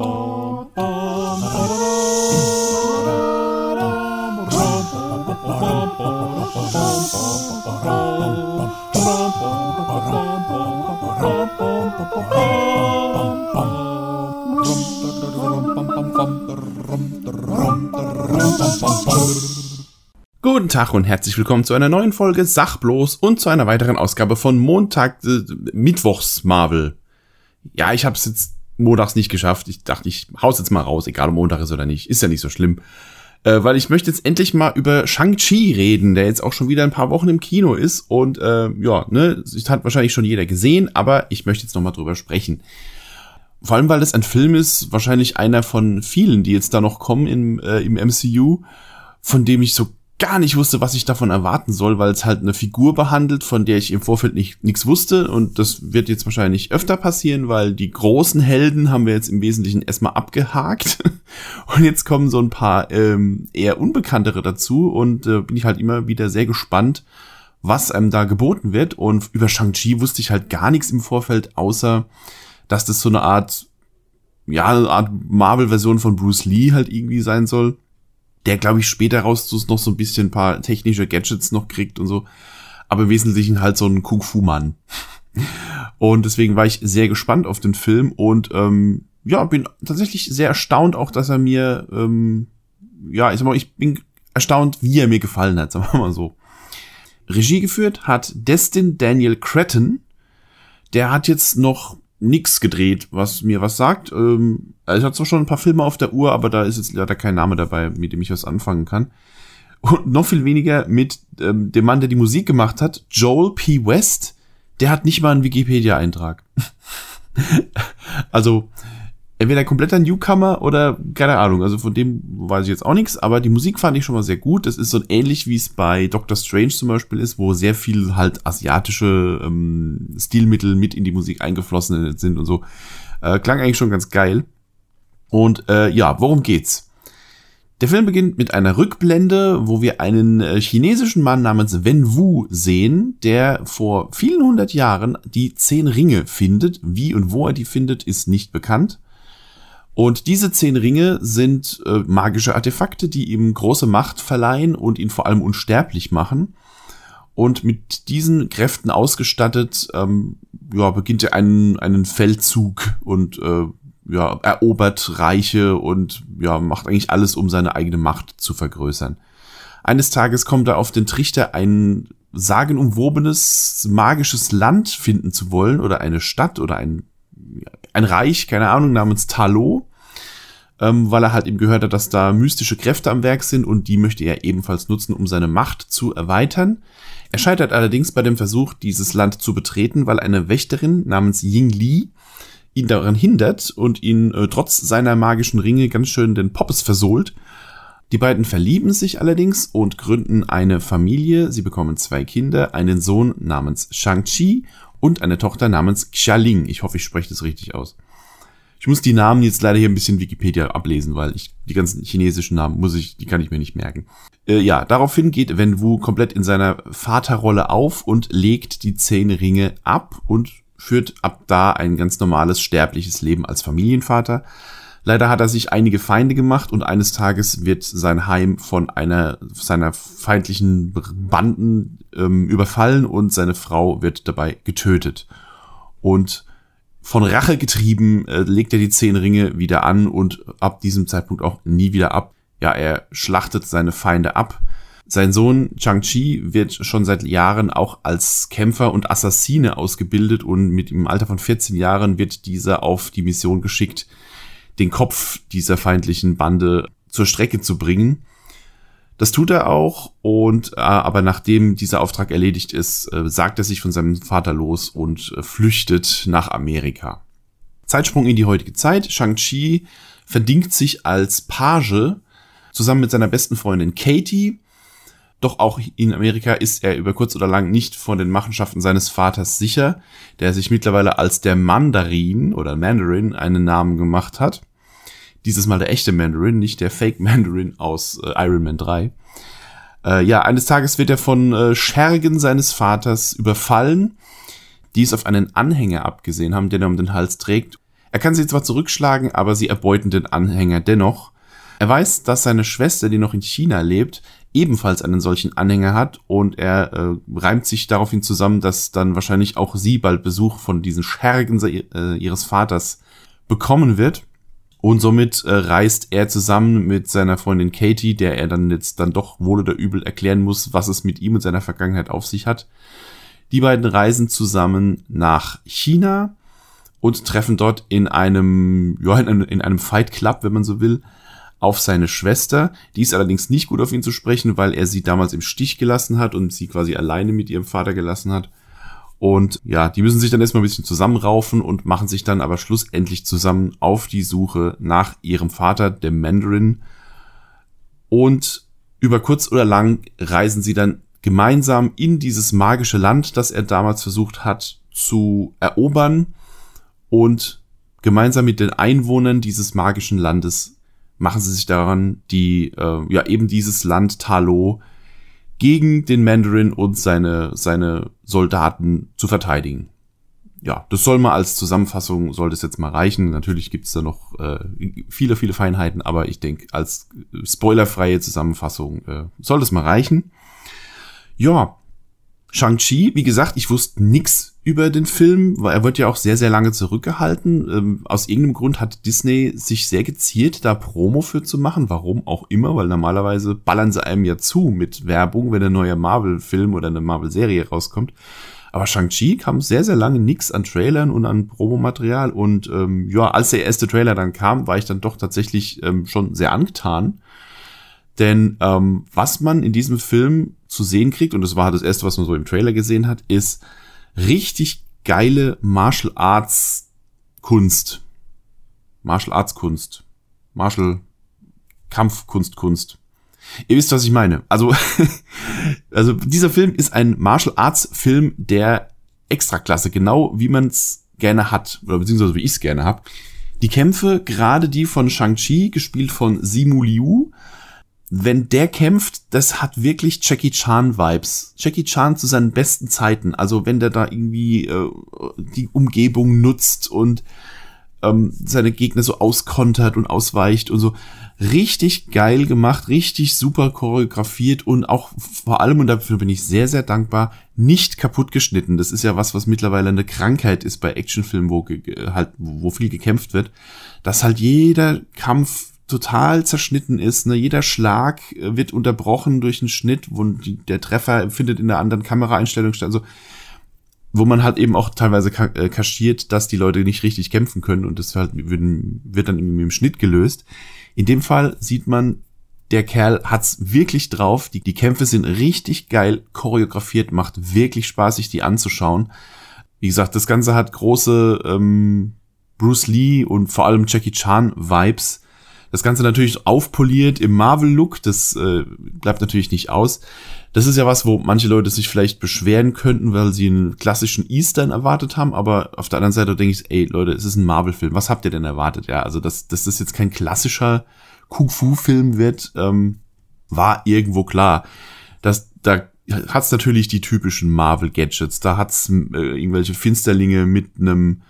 Oh, Guten Tag und herzlich willkommen zu einer neuen Folge Sachbloß und zu einer weiteren Ausgabe von Montag, äh, Mittwochs Marvel. Ja, ich habe es jetzt montags nicht geschafft. Ich dachte, ich hau's jetzt mal raus, egal ob Montag ist oder nicht. Ist ja nicht so schlimm. Äh, weil ich möchte jetzt endlich mal über Shang-Chi reden, der jetzt auch schon wieder ein paar Wochen im Kino ist. Und äh, ja, ne, das hat wahrscheinlich schon jeder gesehen, aber ich möchte jetzt noch mal drüber sprechen. Vor allem, weil das ein Film ist, wahrscheinlich einer von vielen, die jetzt da noch kommen im, äh, im MCU, von dem ich so gar nicht wusste, was ich davon erwarten soll, weil es halt eine Figur behandelt, von der ich im Vorfeld nicht nichts wusste. Und das wird jetzt wahrscheinlich öfter passieren, weil die großen Helden haben wir jetzt im Wesentlichen erstmal abgehakt. Und jetzt kommen so ein paar ähm, eher unbekanntere dazu. Und äh, bin ich halt immer wieder sehr gespannt, was einem da geboten wird. Und über Shang-Chi wusste ich halt gar nichts im Vorfeld, außer dass das so eine Art ja, eine Art Marvel-Version von Bruce Lee halt irgendwie sein soll der, glaube ich, später raus noch so ein bisschen ein paar technische Gadgets noch kriegt und so. Aber im Wesentlichen halt so ein Kung-Fu-Mann. Und deswegen war ich sehr gespannt auf den Film und ähm, ja, bin tatsächlich sehr erstaunt auch, dass er mir, ähm, ja, ich sag mal, ich bin erstaunt, wie er mir gefallen hat, sagen wir mal so. Regie geführt hat Destin Daniel Cretton. Der hat jetzt noch nix gedreht, was mir was sagt. Ähm, also ich hatte zwar schon ein paar Filme auf der Uhr, aber da ist jetzt leider kein Name dabei, mit dem ich was anfangen kann. Und noch viel weniger mit ähm, dem Mann, der die Musik gemacht hat, Joel P. West. Der hat nicht mal einen Wikipedia-Eintrag. also entweder kompletter Newcomer oder keine Ahnung. Also von dem weiß ich jetzt auch nichts, aber die Musik fand ich schon mal sehr gut. Das ist so ähnlich wie es bei Doctor Strange zum Beispiel ist, wo sehr viel halt asiatische ähm, Stilmittel mit in die Musik eingeflossen sind und so. Äh, klang eigentlich schon ganz geil. Und äh, ja, worum geht's? Der Film beginnt mit einer Rückblende, wo wir einen äh, chinesischen Mann namens Wen Wu sehen, der vor vielen hundert Jahren die zehn Ringe findet. Wie und wo er die findet, ist nicht bekannt. Und diese zehn Ringe sind äh, magische Artefakte, die ihm große Macht verleihen und ihn vor allem unsterblich machen. Und mit diesen Kräften ausgestattet, ähm, ja, beginnt er einen, einen Feldzug und äh, ja, erobert Reiche und ja, macht eigentlich alles, um seine eigene Macht zu vergrößern. Eines Tages kommt er auf den Trichter, ein sagenumwobenes magisches Land finden zu wollen oder eine Stadt oder ein, ein Reich, keine Ahnung, namens Talo ähm, weil er halt eben gehört hat, dass da mystische Kräfte am Werk sind und die möchte er ebenfalls nutzen, um seine Macht zu erweitern. Er scheitert allerdings bei dem Versuch, dieses Land zu betreten, weil eine Wächterin namens Ying Li ihn daran hindert und ihn äh, trotz seiner magischen Ringe ganz schön den Poppes versohlt. Die beiden verlieben sich allerdings und gründen eine Familie. Sie bekommen zwei Kinder, einen Sohn namens Shang-Chi und eine Tochter namens Xialing. Ich hoffe, ich spreche das richtig aus. Ich muss die Namen jetzt leider hier ein bisschen Wikipedia ablesen, weil ich die ganzen chinesischen Namen muss ich, die kann ich mir nicht merken. Äh, ja, daraufhin geht Wen Wu komplett in seiner Vaterrolle auf und legt die zehn Ringe ab und führt ab da ein ganz normales sterbliches Leben als Familienvater. Leider hat er sich einige Feinde gemacht und eines Tages wird sein Heim von einer seiner feindlichen Banden ähm, überfallen und seine Frau wird dabei getötet. Und von Rache getrieben, äh, legt er die zehn Ringe wieder an und ab diesem Zeitpunkt auch nie wieder ab. Ja, er schlachtet seine Feinde ab. Sein Sohn Chang-Chi wird schon seit Jahren auch als Kämpfer und Assassine ausgebildet und mit im Alter von 14 Jahren wird dieser auf die Mission geschickt, den Kopf dieser feindlichen Bande zur Strecke zu bringen. Das tut er auch und äh, aber nachdem dieser Auftrag erledigt ist, äh, sagt er sich von seinem Vater los und äh, flüchtet nach Amerika. Zeitsprung in die heutige Zeit. Shang-Chi verdingt sich als Page zusammen mit seiner besten Freundin Katie. Doch auch in Amerika ist er über kurz oder lang nicht von den Machenschaften seines Vaters sicher, der sich mittlerweile als der Mandarin oder Mandarin einen Namen gemacht hat. Dieses Mal der echte Mandarin, nicht der Fake Mandarin aus äh, Iron Man 3. Äh, ja, eines Tages wird er von äh, Schergen seines Vaters überfallen, die es auf einen Anhänger abgesehen haben, den er um den Hals trägt. Er kann sie zwar zurückschlagen, aber sie erbeuten den Anhänger dennoch. Er weiß, dass seine Schwester, die noch in China lebt, ebenfalls einen solchen Anhänger hat und er äh, reimt sich daraufhin zusammen, dass dann wahrscheinlich auch sie bald Besuch von diesen Schergen äh, ihres Vaters bekommen wird. Und somit äh, reist er zusammen mit seiner Freundin Katie, der er dann jetzt dann doch wohl oder übel erklären muss, was es mit ihm und seiner Vergangenheit auf sich hat. Die beiden reisen zusammen nach China und treffen dort in einem, ja, in einem, in einem Fight Club, wenn man so will, auf seine Schwester. Die ist allerdings nicht gut auf ihn zu sprechen, weil er sie damals im Stich gelassen hat und sie quasi alleine mit ihrem Vater gelassen hat. Und ja, die müssen sich dann erstmal ein bisschen zusammenraufen und machen sich dann aber schlussendlich zusammen auf die Suche nach ihrem Vater, dem Mandarin. Und über kurz oder lang reisen sie dann gemeinsam in dieses magische Land, das er damals versucht hat zu erobern. Und gemeinsam mit den Einwohnern dieses magischen Landes machen sie sich daran, die, äh, ja, eben dieses Land Talo gegen den Mandarin und seine, seine Soldaten zu verteidigen. Ja, das soll mal als Zusammenfassung, soll das jetzt mal reichen. Natürlich gibt's da noch äh, viele, viele Feinheiten, aber ich denke, als spoilerfreie Zusammenfassung äh, soll das mal reichen. Ja, Shang-Chi, wie gesagt, ich wusste nix über den Film, weil er wird ja auch sehr, sehr lange zurückgehalten. Ähm, aus irgendeinem Grund hat Disney sich sehr gezielt, da Promo für zu machen. Warum auch immer, weil normalerweise ballern sie einem ja zu mit Werbung, wenn ein neuer Marvel-Film oder eine Marvel-Serie rauskommt. Aber Shang-Chi kam sehr, sehr lange nix an Trailern und an Promomaterial. Und ähm, ja, als der erste Trailer dann kam, war ich dann doch tatsächlich ähm, schon sehr angetan. Denn ähm, was man in diesem Film zu sehen kriegt, und das war das erste, was man so im Trailer gesehen hat, ist richtig geile Martial Arts Kunst. Martial Arts Kunst. Martial Kampfkunst Kunst. Ihr wisst, was ich meine. Also, also dieser Film ist ein Martial Arts Film der Extraklasse, genau wie man es gerne hat, oder beziehungsweise wie ich es gerne habe. Die Kämpfe, gerade die von Shang-Chi, gespielt von Simu Liu, wenn der kämpft, das hat wirklich Jackie Chan Vibes. Jackie Chan zu seinen besten Zeiten. Also wenn der da irgendwie äh, die Umgebung nutzt und ähm, seine Gegner so auskontert und ausweicht und so. Richtig geil gemacht, richtig super choreografiert und auch vor allem, und dafür bin ich sehr, sehr dankbar, nicht kaputt geschnitten. Das ist ja was, was mittlerweile eine Krankheit ist bei Actionfilmen, wo halt, wo viel gekämpft wird, dass halt jeder Kampf total zerschnitten ist. Ne? Jeder Schlag äh, wird unterbrochen durch einen Schnitt, wo der Treffer findet in einer anderen Kameraeinstellung statt. Also wo man halt eben auch teilweise äh, kaschiert, dass die Leute nicht richtig kämpfen können und das halt wird, wird dann im Schnitt gelöst. In dem Fall sieht man, der Kerl hat's wirklich drauf. Die, die Kämpfe sind richtig geil choreografiert, macht wirklich Spaß, sich die anzuschauen. Wie gesagt, das Ganze hat große ähm, Bruce Lee und vor allem Jackie Chan Vibes das Ganze natürlich aufpoliert im Marvel-Look, das äh, bleibt natürlich nicht aus. Das ist ja was, wo manche Leute sich vielleicht beschweren könnten, weil sie einen klassischen Eastern erwartet haben, aber auf der anderen Seite denke ich, ey Leute, es ist ein Marvel-Film, was habt ihr denn erwartet? Ja, also dass, dass das jetzt kein klassischer Kung-Fu-Film wird, ähm, war irgendwo klar. Das, da hat's natürlich die typischen Marvel-Gadgets, da hat's äh, irgendwelche Finsterlinge mit einem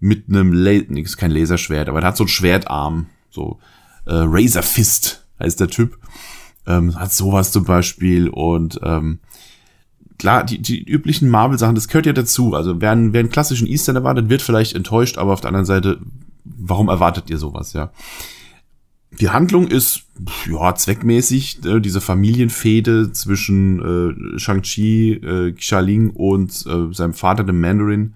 mit einem, La ist kein Laserschwert, aber er hat so ein Schwertarm, so äh, Razor Fist heißt der Typ. Ähm, hat sowas zum Beispiel und ähm, klar, die, die üblichen Marvel-Sachen, das gehört ja dazu. Also wer, wer einen klassischen Eastern erwartet, wird vielleicht enttäuscht, aber auf der anderen Seite, warum erwartet ihr sowas, ja? Die Handlung ist, ja, zweckmäßig, äh, diese Familienfehde zwischen äh, Shang-Chi, äh, Xialing und äh, seinem Vater, dem Mandarin,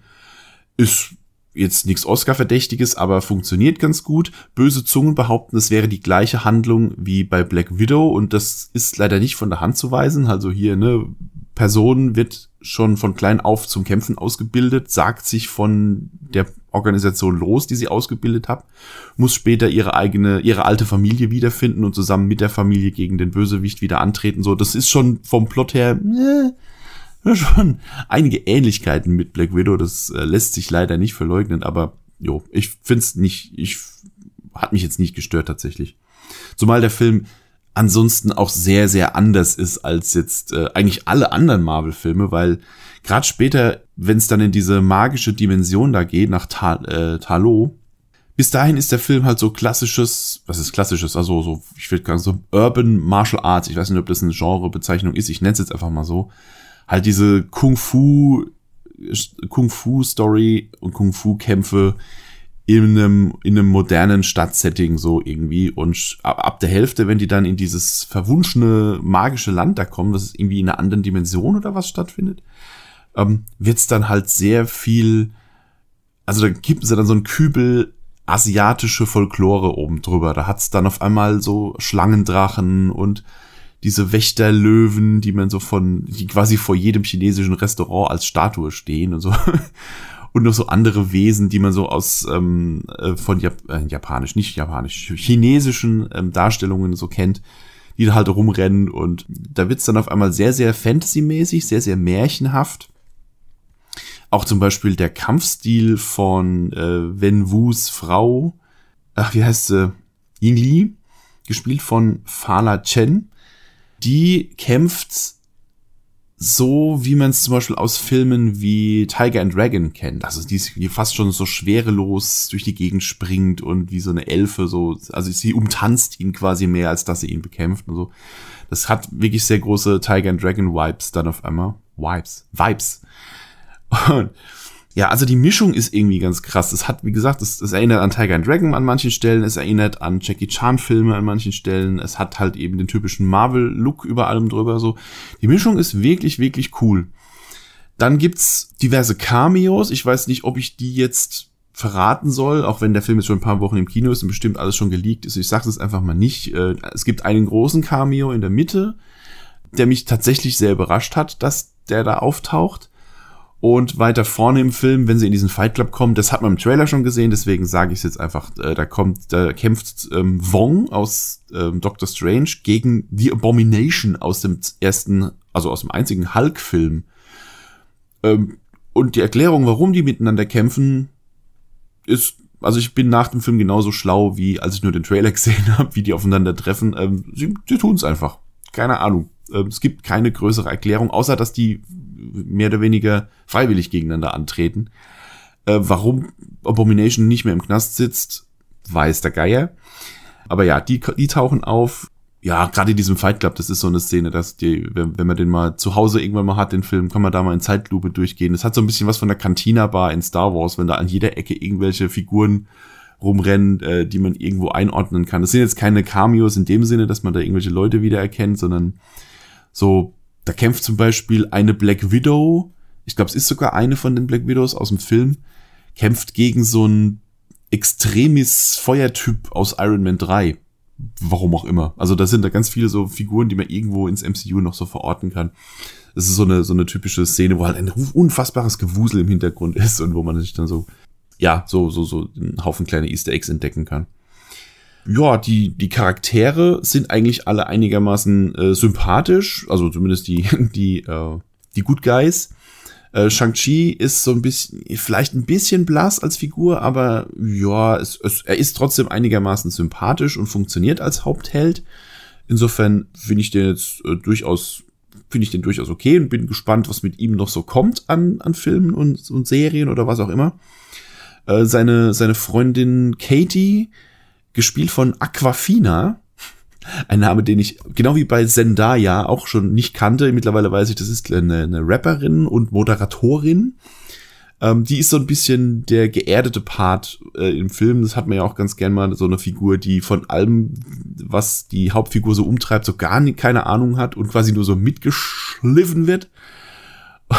ist jetzt nichts Oscar-Verdächtiges, aber funktioniert ganz gut. Böse Zungen behaupten, es wäre die gleiche Handlung wie bei Black Widow und das ist leider nicht von der Hand zu weisen. Also hier, ne, Person wird schon von klein auf zum Kämpfen ausgebildet, sagt sich von der Organisation los, die sie ausgebildet hat, muss später ihre eigene, ihre alte Familie wiederfinden und zusammen mit der Familie gegen den Bösewicht wieder antreten. So, das ist schon vom Plot her, äh, schon einige Ähnlichkeiten mit Black Widow. Das äh, lässt sich leider nicht verleugnen, aber jo, ich find's nicht, ich hat mich jetzt nicht gestört tatsächlich. Zumal der Film ansonsten auch sehr, sehr anders ist als jetzt äh, eigentlich alle anderen Marvel-Filme, weil gerade später, wenn es dann in diese magische Dimension da geht, nach Ta äh, Talo, bis dahin ist der Film halt so klassisches, was ist klassisches, also so, ich würde sagen, so Urban Martial Arts, ich weiß nicht, ob das eine Genrebezeichnung ist, ich nenne es jetzt einfach mal so, halt diese Kung Fu, Kung Fu Story und Kung Fu Kämpfe, in einem, in einem modernen Stadtsetting so irgendwie. Und ab der Hälfte, wenn die dann in dieses verwunschene magische Land da kommen, das ist irgendwie in einer anderen Dimension oder was stattfindet, ähm, wird's dann halt sehr viel, also da kippen sie dann so ein Kübel asiatische Folklore oben drüber. Da hat's dann auf einmal so Schlangendrachen und diese Wächterlöwen, die man so von, die quasi vor jedem chinesischen Restaurant als Statue stehen und so. und noch so andere Wesen, die man so aus ähm, äh, von Jap äh, japanisch, nicht japanisch, chinesischen ähm, Darstellungen so kennt, die da halt rumrennen und da wird's dann auf einmal sehr, sehr Fantasy-mäßig, sehr, sehr märchenhaft. Auch zum Beispiel der Kampfstil von äh, Wen Wus Frau, ach, wie heißt sie? Ying Li, gespielt von Fala Chen. Die kämpft so, wie man es zum Beispiel aus Filmen wie Tiger and Dragon kennt. Also die, die fast schon so schwerelos durch die Gegend springt und wie so eine Elfe so, also sie umtanzt ihn quasi mehr, als dass sie ihn bekämpft und so. Das hat wirklich sehr große Tiger and Dragon Vibes dann auf einmal. Vibes. Vibes. Und ja, also die Mischung ist irgendwie ganz krass. Es hat, wie gesagt, es, es erinnert an Tiger and Dragon an manchen Stellen, es erinnert an Jackie Chan Filme an manchen Stellen, es hat halt eben den typischen Marvel-Look über allem drüber, so. Die Mischung ist wirklich, wirklich cool. Dann gibt's diverse Cameos. Ich weiß nicht, ob ich die jetzt verraten soll, auch wenn der Film jetzt schon ein paar Wochen im Kino ist und bestimmt alles schon geleakt ist. Ich sage es einfach mal nicht. Äh, es gibt einen großen Cameo in der Mitte, der mich tatsächlich sehr überrascht hat, dass der da auftaucht. Und weiter vorne im Film, wenn sie in diesen Fight Club kommen, das hat man im Trailer schon gesehen, deswegen sage ich es jetzt einfach, äh, da kommt, da kämpft ähm, Wong aus ähm, Doctor Strange gegen The Abomination aus dem ersten, also aus dem einzigen Hulk-Film. Ähm, und die Erklärung, warum die miteinander kämpfen, ist, also ich bin nach dem Film genauso schlau, wie als ich nur den Trailer gesehen habe, wie die aufeinander treffen. Ähm, sie sie tun es einfach. Keine Ahnung. Ähm, es gibt keine größere Erklärung, außer dass die mehr oder weniger freiwillig gegeneinander antreten. Äh, warum Abomination nicht mehr im Knast sitzt, weiß der Geier. Aber ja, die, die tauchen auf. Ja, gerade in diesem Fight Club, das ist so eine Szene, dass die, wenn, wenn man den mal zu Hause irgendwann mal hat, den Film, kann man da mal in Zeitlupe durchgehen. Das hat so ein bisschen was von der Cantina-Bar in Star Wars, wenn da an jeder Ecke irgendwelche Figuren rumrennen, äh, die man irgendwo einordnen kann. Das sind jetzt keine Cameos in dem Sinne, dass man da irgendwelche Leute wiedererkennt, sondern so da kämpft zum Beispiel eine Black Widow, ich glaube, es ist sogar eine von den Black Widows aus dem Film, kämpft gegen so einen extremis Feuertyp aus Iron Man 3. Warum auch immer. Also da sind da ganz viele so Figuren, die man irgendwo ins MCU noch so verorten kann. Das ist so eine, so eine typische Szene, wo halt ein unfassbares Gewusel im Hintergrund ist und wo man sich dann so, ja, so, so, so einen Haufen kleine Easter Eggs entdecken kann ja, die, die Charaktere sind eigentlich alle einigermaßen äh, sympathisch, also zumindest die, die, äh, die Good Guys. Äh, Shang-Chi ist so ein bisschen, vielleicht ein bisschen blass als Figur, aber ja, es, es, er ist trotzdem einigermaßen sympathisch und funktioniert als Hauptheld. Insofern finde ich den jetzt äh, durchaus, finde ich den durchaus okay und bin gespannt, was mit ihm noch so kommt an, an Filmen und, und Serien oder was auch immer. Äh, seine, seine Freundin Katie, gespielt von Aquafina. Ein Name, den ich genau wie bei Zendaya auch schon nicht kannte. Mittlerweile weiß ich, das ist eine, eine Rapperin und Moderatorin. Ähm, die ist so ein bisschen der geerdete Part äh, im Film. Das hat man ja auch ganz gern mal so eine Figur, die von allem, was die Hauptfigur so umtreibt, so gar nicht, keine Ahnung hat und quasi nur so mitgeschliffen wird.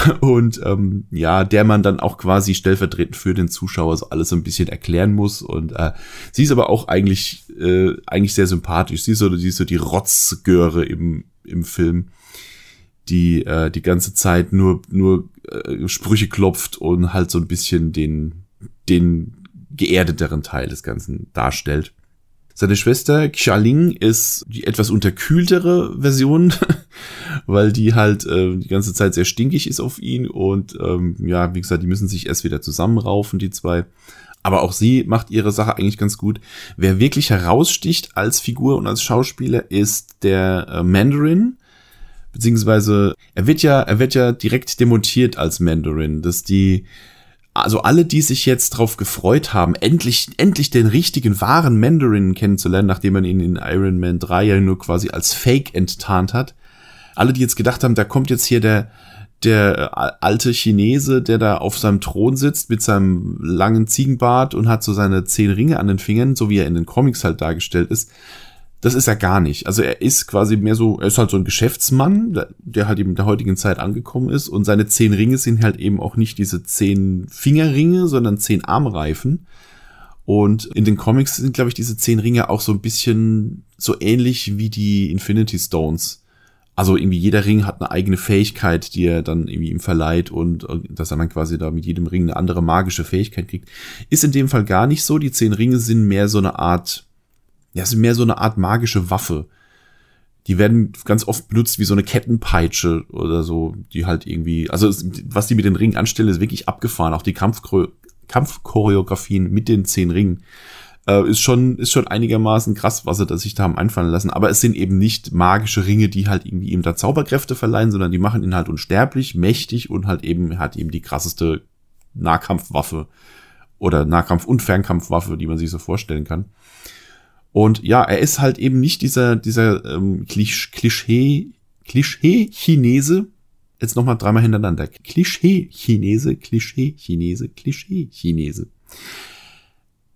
und ähm, ja, der man dann auch quasi stellvertretend für den Zuschauer so alles so ein bisschen erklären muss. Und äh, sie ist aber auch eigentlich, äh, eigentlich sehr sympathisch. Sie ist so, sie ist so die Rotzgöre im, im Film, die äh, die ganze Zeit nur, nur äh, Sprüche klopft und halt so ein bisschen den, den geerdeteren Teil des Ganzen darstellt. Seine Schwester Xialing ist die etwas unterkühltere Version, weil die halt äh, die ganze Zeit sehr stinkig ist auf ihn und ähm, ja, wie gesagt, die müssen sich erst wieder zusammenraufen, die zwei. Aber auch sie macht ihre Sache eigentlich ganz gut. Wer wirklich heraussticht als Figur und als Schauspieler ist der äh, Mandarin. Beziehungsweise er wird ja, er wird ja direkt demontiert als Mandarin, dass die, also alle, die sich jetzt drauf gefreut haben, endlich, endlich den richtigen, wahren Mandarin kennenzulernen, nachdem man ihn in Iron Man 3 ja nur quasi als Fake enttarnt hat. Alle, die jetzt gedacht haben, da kommt jetzt hier der, der äh, alte Chinese, der da auf seinem Thron sitzt mit seinem langen Ziegenbart und hat so seine zehn Ringe an den Fingern, so wie er in den Comics halt dargestellt ist. Das ist er gar nicht. Also er ist quasi mehr so, er ist halt so ein Geschäftsmann, der halt eben in der heutigen Zeit angekommen ist und seine zehn Ringe sind halt eben auch nicht diese zehn Fingerringe, sondern zehn Armreifen. Und in den Comics sind, glaube ich, diese zehn Ringe auch so ein bisschen so ähnlich wie die Infinity Stones also irgendwie jeder Ring hat eine eigene Fähigkeit, die er dann irgendwie ihm verleiht und, dass er dann quasi da mit jedem Ring eine andere magische Fähigkeit kriegt. Ist in dem Fall gar nicht so. Die zehn Ringe sind mehr so eine Art, ja, sind mehr so eine Art magische Waffe. Die werden ganz oft benutzt wie so eine Kettenpeitsche oder so, die halt irgendwie, also was die mit den Ringen anstellen, ist wirklich abgefahren. Auch die Kampfchoreografien mit den zehn Ringen äh, ist schon, ist schon einigermaßen krass, was sie sich da haben einfallen lassen. Aber es sind eben nicht magische Ringe, die halt irgendwie ihm da Zauberkräfte verleihen, sondern die machen ihn halt unsterblich, mächtig und halt eben, hat eben die krasseste Nahkampfwaffe oder Nahkampf- und Fernkampfwaffe, die man sich so vorstellen kann. Und ja, er ist halt eben nicht dieser, dieser ähm, Klischee, Klischee-Chinese. Jetzt nochmal dreimal hintereinander. Klischee-Chinese, Klischee-Chinese, Klischee-Chinese.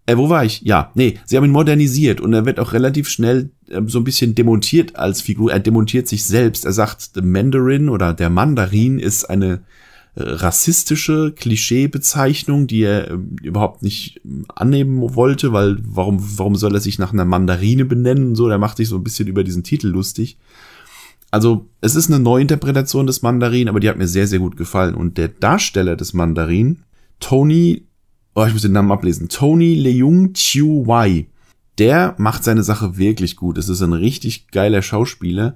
Äh, wo war ich? Ja, nee, sie haben ihn modernisiert und er wird auch relativ schnell äh, so ein bisschen demontiert als Figur. Er demontiert sich selbst. Er sagt, the Mandarin oder der Mandarin ist eine rassistische Klischeebezeichnung, die er äh, überhaupt nicht äh, annehmen wollte, weil warum, warum soll er sich nach einer Mandarine benennen? So, der macht sich so ein bisschen über diesen Titel lustig. Also, es ist eine Neuinterpretation des Mandarin, aber die hat mir sehr, sehr gut gefallen. Und der Darsteller des Mandarin, Tony oh, ich muss den Namen ablesen, Tony Leung Chiu Wai. Der macht seine Sache wirklich gut. Es ist ein richtig geiler Schauspieler.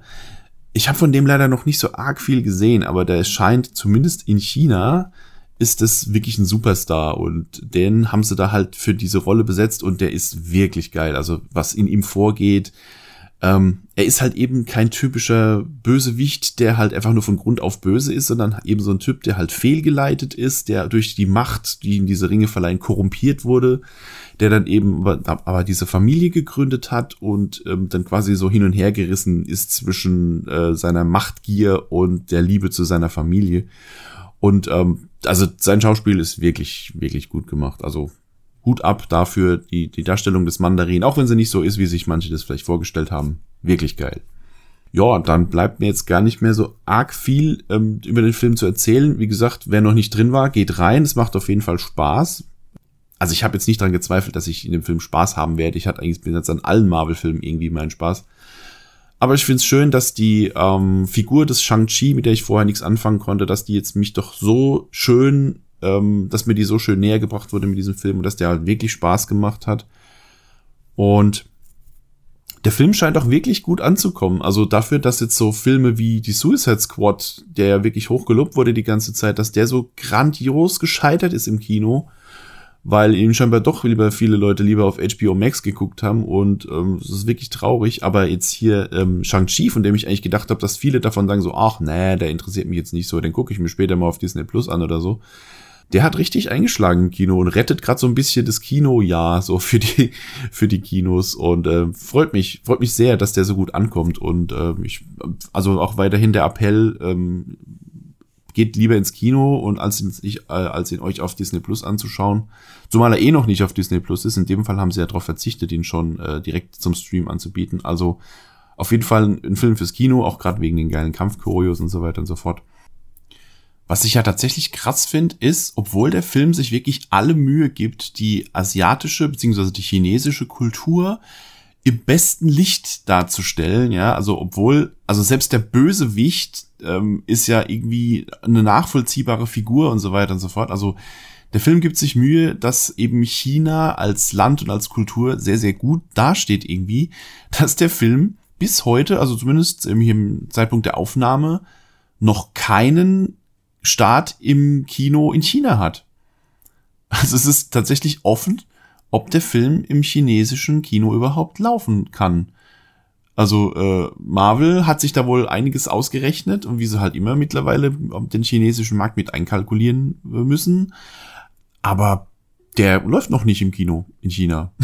Ich habe von dem leider noch nicht so arg viel gesehen, aber der scheint zumindest in China ist es wirklich ein Superstar und den haben sie da halt für diese Rolle besetzt und der ist wirklich geil. Also was in ihm vorgeht, ähm, er ist halt eben kein typischer Bösewicht, der halt einfach nur von Grund auf böse ist, sondern eben so ein Typ, der halt fehlgeleitet ist, der durch die Macht, die in diese Ringe verleihen, korrumpiert wurde, der dann eben aber diese Familie gegründet hat und ähm, dann quasi so hin und her gerissen ist zwischen äh, seiner Machtgier und der Liebe zu seiner Familie. Und ähm, also sein Schauspiel ist wirklich, wirklich gut gemacht. Also Hut ab dafür, die, die Darstellung des Mandarin, auch wenn sie nicht so ist, wie sich manche das vielleicht vorgestellt haben. Wirklich geil. Ja, dann bleibt mir jetzt gar nicht mehr so arg viel ähm, über den Film zu erzählen. Wie gesagt, wer noch nicht drin war, geht rein. Es macht auf jeden Fall Spaß. Also ich habe jetzt nicht dran gezweifelt, dass ich in dem Film Spaß haben werde. Ich hatte eigentlich bis jetzt an allen Marvel-Filmen irgendwie meinen Spaß. Aber ich finde es schön, dass die ähm, Figur des Shang-Chi, mit der ich vorher nichts anfangen konnte, dass die jetzt mich doch so schön ähm, dass mir die so schön näher gebracht wurde mit diesem Film und dass der halt wirklich Spaß gemacht hat. Und der Film scheint auch wirklich gut anzukommen. Also dafür, dass jetzt so Filme wie die Suicide Squad, der ja wirklich hochgelobt wurde die ganze Zeit, dass der so grandios gescheitert ist im Kino, weil ihn scheinbar doch lieber viele Leute lieber auf HBO Max geguckt haben und ähm, das ist wirklich traurig. Aber jetzt hier ähm, Shang-Chi, von dem ich eigentlich gedacht habe, dass viele davon sagen so, ach nee, der interessiert mich jetzt nicht so, den gucke ich mir später mal auf Disney Plus an oder so der hat richtig eingeschlagen im Kino und rettet gerade so ein bisschen das Kinojahr so für die für die Kinos und äh, freut mich freut mich sehr, dass der so gut ankommt und äh, ich also auch weiterhin der Appell ähm, geht lieber ins Kino und als ihn, ich, äh, als ihn euch auf Disney Plus anzuschauen, zumal er eh noch nicht auf Disney Plus ist. In dem Fall haben sie ja darauf verzichtet, ihn schon äh, direkt zum Stream anzubieten. Also auf jeden Fall ein, ein Film fürs Kino, auch gerade wegen den geilen Kampfchoreos und so weiter und so fort. Was ich ja tatsächlich krass finde, ist, obwohl der Film sich wirklich alle Mühe gibt, die asiatische bzw. die chinesische Kultur im besten Licht darzustellen, ja, also obwohl, also selbst der Bösewicht ähm, ist ja irgendwie eine nachvollziehbare Figur und so weiter und so fort. Also der Film gibt sich Mühe, dass eben China als Land und als Kultur sehr, sehr gut dasteht irgendwie, dass der Film bis heute, also zumindest im Zeitpunkt der Aufnahme, noch keinen Start im Kino in China hat. Also es ist tatsächlich offen ob der Film im chinesischen Kino überhaupt laufen kann. Also äh, Marvel hat sich da wohl einiges ausgerechnet und wie sie halt immer mittlerweile den chinesischen Markt mit einkalkulieren äh, müssen. Aber der läuft noch nicht im Kino in China.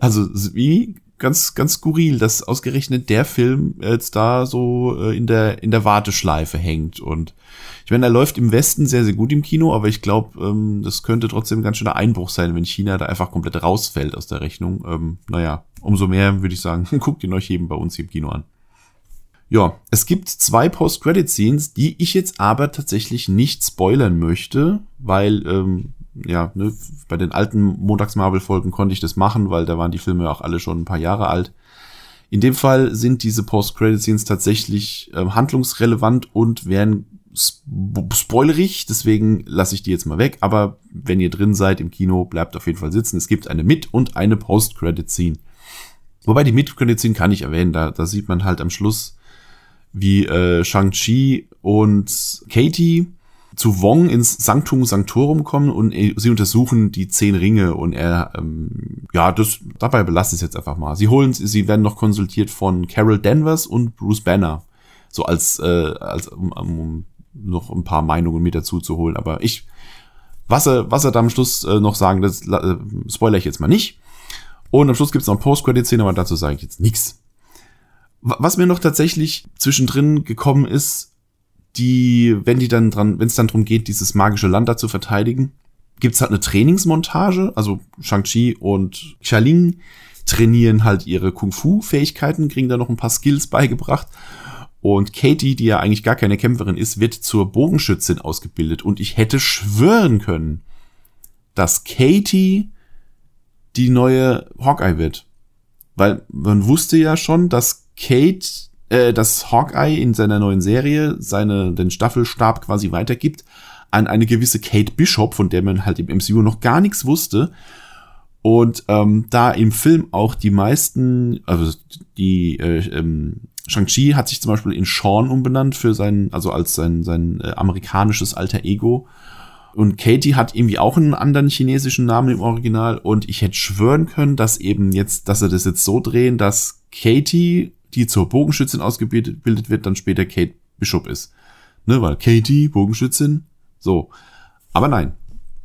Also wie ganz ganz skurril, dass ausgerechnet der Film jetzt da so äh, in der in der Warteschleife hängt und ich meine, er läuft im Westen sehr, sehr gut im Kino, aber ich glaube, ähm, das könnte trotzdem ein ganz schöner Einbruch sein, wenn China da einfach komplett rausfällt aus der Rechnung. Ähm, naja, umso mehr würde ich sagen, guckt ihn euch eben bei uns hier im Kino an. Ja, es gibt zwei Post-Credit-Scenes, die ich jetzt aber tatsächlich nicht spoilern möchte, weil, ähm, ja, ne, bei den alten Montags-Marvel-Folgen konnte ich das machen, weil da waren die Filme auch alle schon ein paar Jahre alt. In dem Fall sind diese Post-Credit-Scenes tatsächlich äh, handlungsrelevant und werden spoilerig, deswegen lasse ich die jetzt mal weg. Aber wenn ihr drin seid im Kino, bleibt auf jeden Fall sitzen. Es gibt eine Mit- und eine Post-Credit-Scene. Wobei die Mid-Credit-Scene kann ich erwähnen, da, da sieht man halt am Schluss, wie äh, Shang-Chi und Katie zu Wong ins Sanctum Sanctorum kommen und sie untersuchen die zehn Ringe und er, ähm, ja, das dabei belasse ich es jetzt einfach mal. Sie holen, sie werden noch konsultiert von Carol Danvers und Bruce Banner, so als, äh, als um, um noch ein paar Meinungen mit dazu zu holen. Aber ich, was er, was er da am Schluss äh, noch sagen, das äh, spoiler ich jetzt mal nicht. Und am Schluss gibt es noch eine Post-Credit-Szene, aber dazu sage ich jetzt nichts. Was mir noch tatsächlich zwischendrin gekommen ist, die, wenn die dann dran, wenn es dann darum geht, dieses magische Land da zu verteidigen, gibt's halt eine Trainingsmontage. Also Shang-Chi und Xialing trainieren halt ihre Kung-Fu-Fähigkeiten, kriegen da noch ein paar Skills beigebracht. Und Katie, die ja eigentlich gar keine Kämpferin ist, wird zur Bogenschützin ausgebildet. Und ich hätte schwören können, dass Katie die neue Hawkeye wird. Weil man wusste ja schon, dass Kate, äh, dass Hawkeye in seiner neuen Serie seine, den Staffelstab quasi weitergibt an eine gewisse Kate Bishop, von der man halt im MCU noch gar nichts wusste. Und ähm, da im Film auch die meisten, also die äh, ähm, Shang-Chi hat sich zum Beispiel in Sean umbenannt für sein, also als sein, sein äh, amerikanisches alter Ego. Und Katie hat irgendwie auch einen anderen chinesischen Namen im Original. Und ich hätte schwören können, dass eben jetzt, dass er das jetzt so drehen, dass Katie, die zur Bogenschützin ausgebildet wird, dann später Kate Bishop ist. Ne, weil Katie, Bogenschützin, so. Aber nein.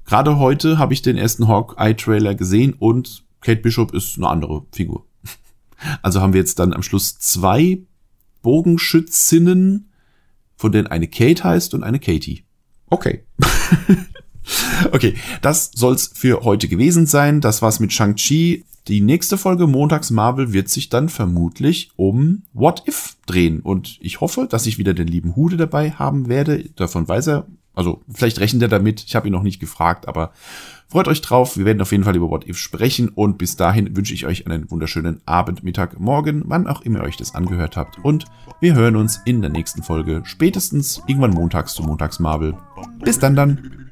Gerade heute habe ich den ersten Hawkeye-Trailer gesehen und Kate Bishop ist eine andere Figur. Also haben wir jetzt dann am Schluss zwei Bogenschützinnen, von denen eine Kate heißt und eine Katie. Okay. okay, das soll's für heute gewesen sein. Das war's mit Shang-Chi. Die nächste Folge Montags Marvel wird sich dann vermutlich um What If drehen. Und ich hoffe, dass ich wieder den lieben Hude dabei haben werde. Davon weiß er. Also, vielleicht rechnet er damit. Ich habe ihn noch nicht gefragt, aber Freut euch drauf. Wir werden auf jeden Fall über What If sprechen und bis dahin wünsche ich euch einen wunderschönen Abend, Mittag, Morgen, wann auch immer ihr euch das angehört habt. Und wir hören uns in der nächsten Folge, spätestens irgendwann montags zu Montags Marvel. Bis dann dann.